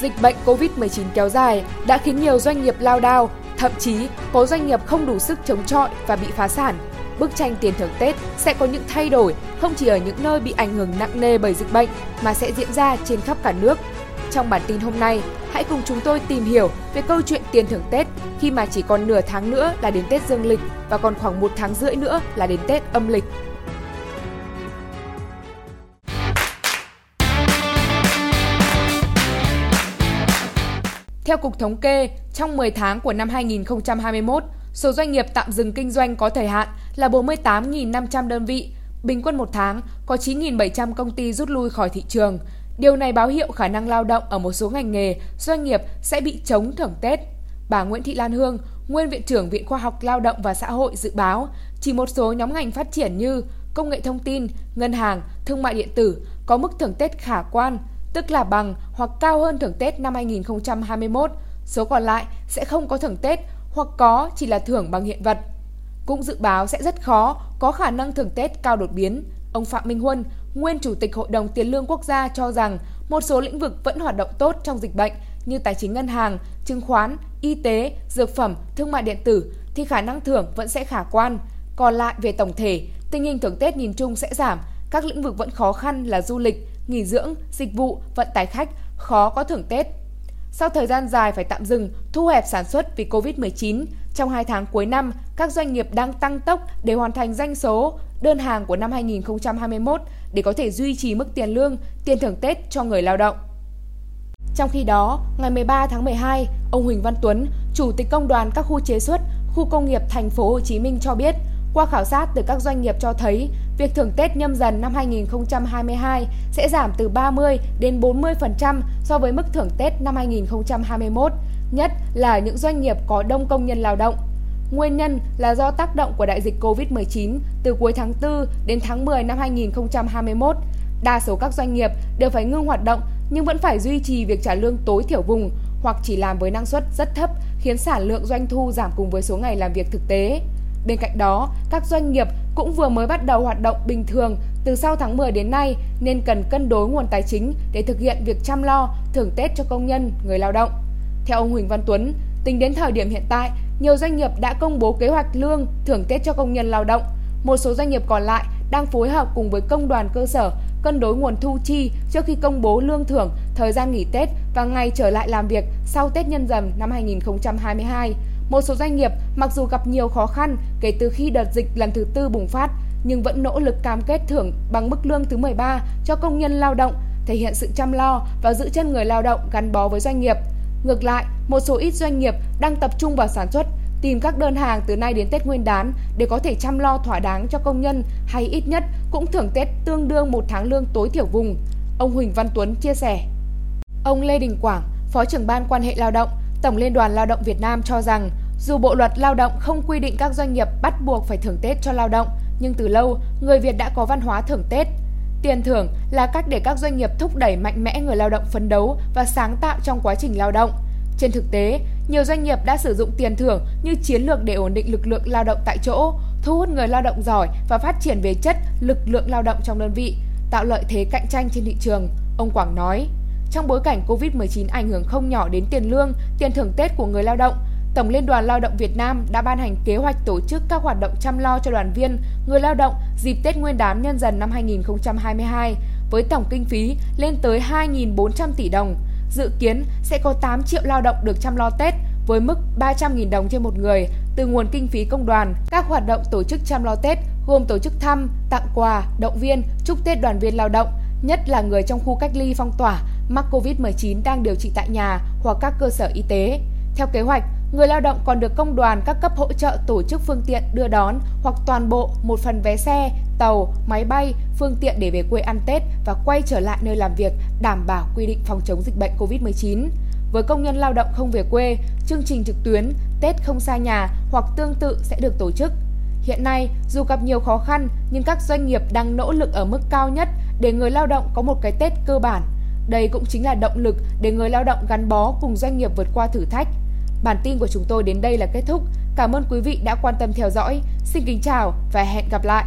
Dịch bệnh COVID-19 kéo dài đã khiến nhiều doanh nghiệp lao đao, thậm chí có doanh nghiệp không đủ sức chống chọi và bị phá sản. Bức tranh tiền thưởng Tết sẽ có những thay đổi không chỉ ở những nơi bị ảnh hưởng nặng nề bởi dịch bệnh mà sẽ diễn ra trên khắp cả nước. Trong bản tin hôm nay, hãy cùng chúng tôi tìm hiểu về câu chuyện tiền thưởng Tết khi mà chỉ còn nửa tháng nữa là đến Tết Dương lịch và còn khoảng một tháng rưỡi nữa là đến Tết âm lịch. Theo Cục Thống kê, trong 10 tháng của năm 2021, số doanh nghiệp tạm dừng kinh doanh có thời hạn là 48.500 đơn vị, bình quân một tháng có 9.700 công ty rút lui khỏi thị trường. Điều này báo hiệu khả năng lao động ở một số ngành nghề, doanh nghiệp sẽ bị chống thưởng Tết. Bà Nguyễn Thị Lan Hương, nguyên viện trưởng Viện Khoa học Lao động và Xã hội dự báo, chỉ một số nhóm ngành phát triển như công nghệ thông tin, ngân hàng, thương mại điện tử có mức thưởng Tết khả quan, tức là bằng hoặc cao hơn thưởng Tết năm 2021. Số còn lại sẽ không có thưởng Tết hoặc có chỉ là thưởng bằng hiện vật. Cũng dự báo sẽ rất khó có khả năng thưởng Tết cao đột biến. Ông Phạm Minh Huân, nguyên Chủ tịch Hội đồng Tiền lương Quốc gia cho rằng một số lĩnh vực vẫn hoạt động tốt trong dịch bệnh như tài chính ngân hàng, chứng khoán, y tế, dược phẩm, thương mại điện tử thì khả năng thưởng vẫn sẽ khả quan. Còn lại về tổng thể, tình hình thưởng Tết nhìn chung sẽ giảm, các lĩnh vực vẫn khó khăn là du lịch, nghỉ dưỡng, dịch vụ, vận tải khách khó có thưởng Tết. Sau thời gian dài phải tạm dừng, thu hẹp sản xuất vì Covid-19, trong 2 tháng cuối năm, các doanh nghiệp đang tăng tốc để hoàn thành doanh số đơn hàng của năm 2021 để có thể duy trì mức tiền lương, tiền thưởng Tết cho người lao động. Trong khi đó, ngày 13 tháng 12, ông Huỳnh Văn Tuấn, Chủ tịch Công đoàn các khu chế xuất, khu công nghiệp thành phố Hồ Chí Minh cho biết, qua khảo sát từ các doanh nghiệp cho thấy, việc thưởng Tết nhâm dần năm 2022 sẽ giảm từ 30 đến 40% so với mức thưởng Tết năm 2021, nhất là những doanh nghiệp có đông công nhân lao động. Nguyên nhân là do tác động của đại dịch COVID-19 từ cuối tháng 4 đến tháng 10 năm 2021. Đa số các doanh nghiệp đều phải ngưng hoạt động nhưng vẫn phải duy trì việc trả lương tối thiểu vùng hoặc chỉ làm với năng suất rất thấp khiến sản lượng doanh thu giảm cùng với số ngày làm việc thực tế. Bên cạnh đó, các doanh nghiệp cũng vừa mới bắt đầu hoạt động bình thường từ sau tháng 10 đến nay nên cần cân đối nguồn tài chính để thực hiện việc chăm lo, thưởng Tết cho công nhân, người lao động. Theo ông Huỳnh Văn Tuấn, tính đến thời điểm hiện tại, nhiều doanh nghiệp đã công bố kế hoạch lương, thưởng Tết cho công nhân lao động. Một số doanh nghiệp còn lại đang phối hợp cùng với công đoàn cơ sở cân đối nguồn thu chi trước khi công bố lương thưởng, thời gian nghỉ Tết và ngày trở lại làm việc sau Tết Nhân dần năm 2022. Một số doanh nghiệp mặc dù gặp nhiều khó khăn kể từ khi đợt dịch lần thứ tư bùng phát, nhưng vẫn nỗ lực cam kết thưởng bằng mức lương thứ 13 cho công nhân lao động, thể hiện sự chăm lo và giữ chân người lao động gắn bó với doanh nghiệp. Ngược lại, một số ít doanh nghiệp đang tập trung vào sản xuất, tìm các đơn hàng từ nay đến Tết Nguyên đán để có thể chăm lo thỏa đáng cho công nhân hay ít nhất cũng thưởng Tết tương đương một tháng lương tối thiểu vùng. Ông Huỳnh Văn Tuấn chia sẻ. Ông Lê Đình Quảng, Phó trưởng ban quan hệ lao động, Tổng Liên đoàn Lao động Việt Nam cho rằng dù Bộ luật Lao động không quy định các doanh nghiệp bắt buộc phải thưởng Tết cho lao động, nhưng từ lâu, người Việt đã có văn hóa thưởng Tết. Tiền thưởng là cách để các doanh nghiệp thúc đẩy mạnh mẽ người lao động phấn đấu và sáng tạo trong quá trình lao động. Trên thực tế, nhiều doanh nghiệp đã sử dụng tiền thưởng như chiến lược để ổn định lực lượng lao động tại chỗ, thu hút người lao động giỏi và phát triển về chất lực lượng lao động trong đơn vị, tạo lợi thế cạnh tranh trên thị trường, ông Quảng nói. Trong bối cảnh Covid-19 ảnh hưởng không nhỏ đến tiền lương, tiền thưởng Tết của người lao động, Tổng Liên đoàn Lao động Việt Nam đã ban hành kế hoạch tổ chức các hoạt động chăm lo cho đoàn viên, người lao động dịp Tết Nguyên đán nhân dần năm 2022 với tổng kinh phí lên tới 2.400 tỷ đồng. Dự kiến sẽ có 8 triệu lao động được chăm lo Tết với mức 300.000 đồng trên một người từ nguồn kinh phí công đoàn. Các hoạt động tổ chức chăm lo Tết gồm tổ chức thăm, tặng quà, động viên, chúc Tết đoàn viên lao động, nhất là người trong khu cách ly phong tỏa, mắc COVID-19 đang điều trị tại nhà hoặc các cơ sở y tế. Theo kế hoạch, Người lao động còn được công đoàn các cấp hỗ trợ tổ chức phương tiện đưa đón hoặc toàn bộ một phần vé xe, tàu, máy bay, phương tiện để về quê ăn Tết và quay trở lại nơi làm việc đảm bảo quy định phòng chống dịch bệnh COVID-19. Với công nhân lao động không về quê, chương trình trực tuyến Tết không xa nhà hoặc tương tự sẽ được tổ chức. Hiện nay, dù gặp nhiều khó khăn nhưng các doanh nghiệp đang nỗ lực ở mức cao nhất để người lao động có một cái Tết cơ bản. Đây cũng chính là động lực để người lao động gắn bó cùng doanh nghiệp vượt qua thử thách Bản tin của chúng tôi đến đây là kết thúc. Cảm ơn quý vị đã quan tâm theo dõi. Xin kính chào và hẹn gặp lại.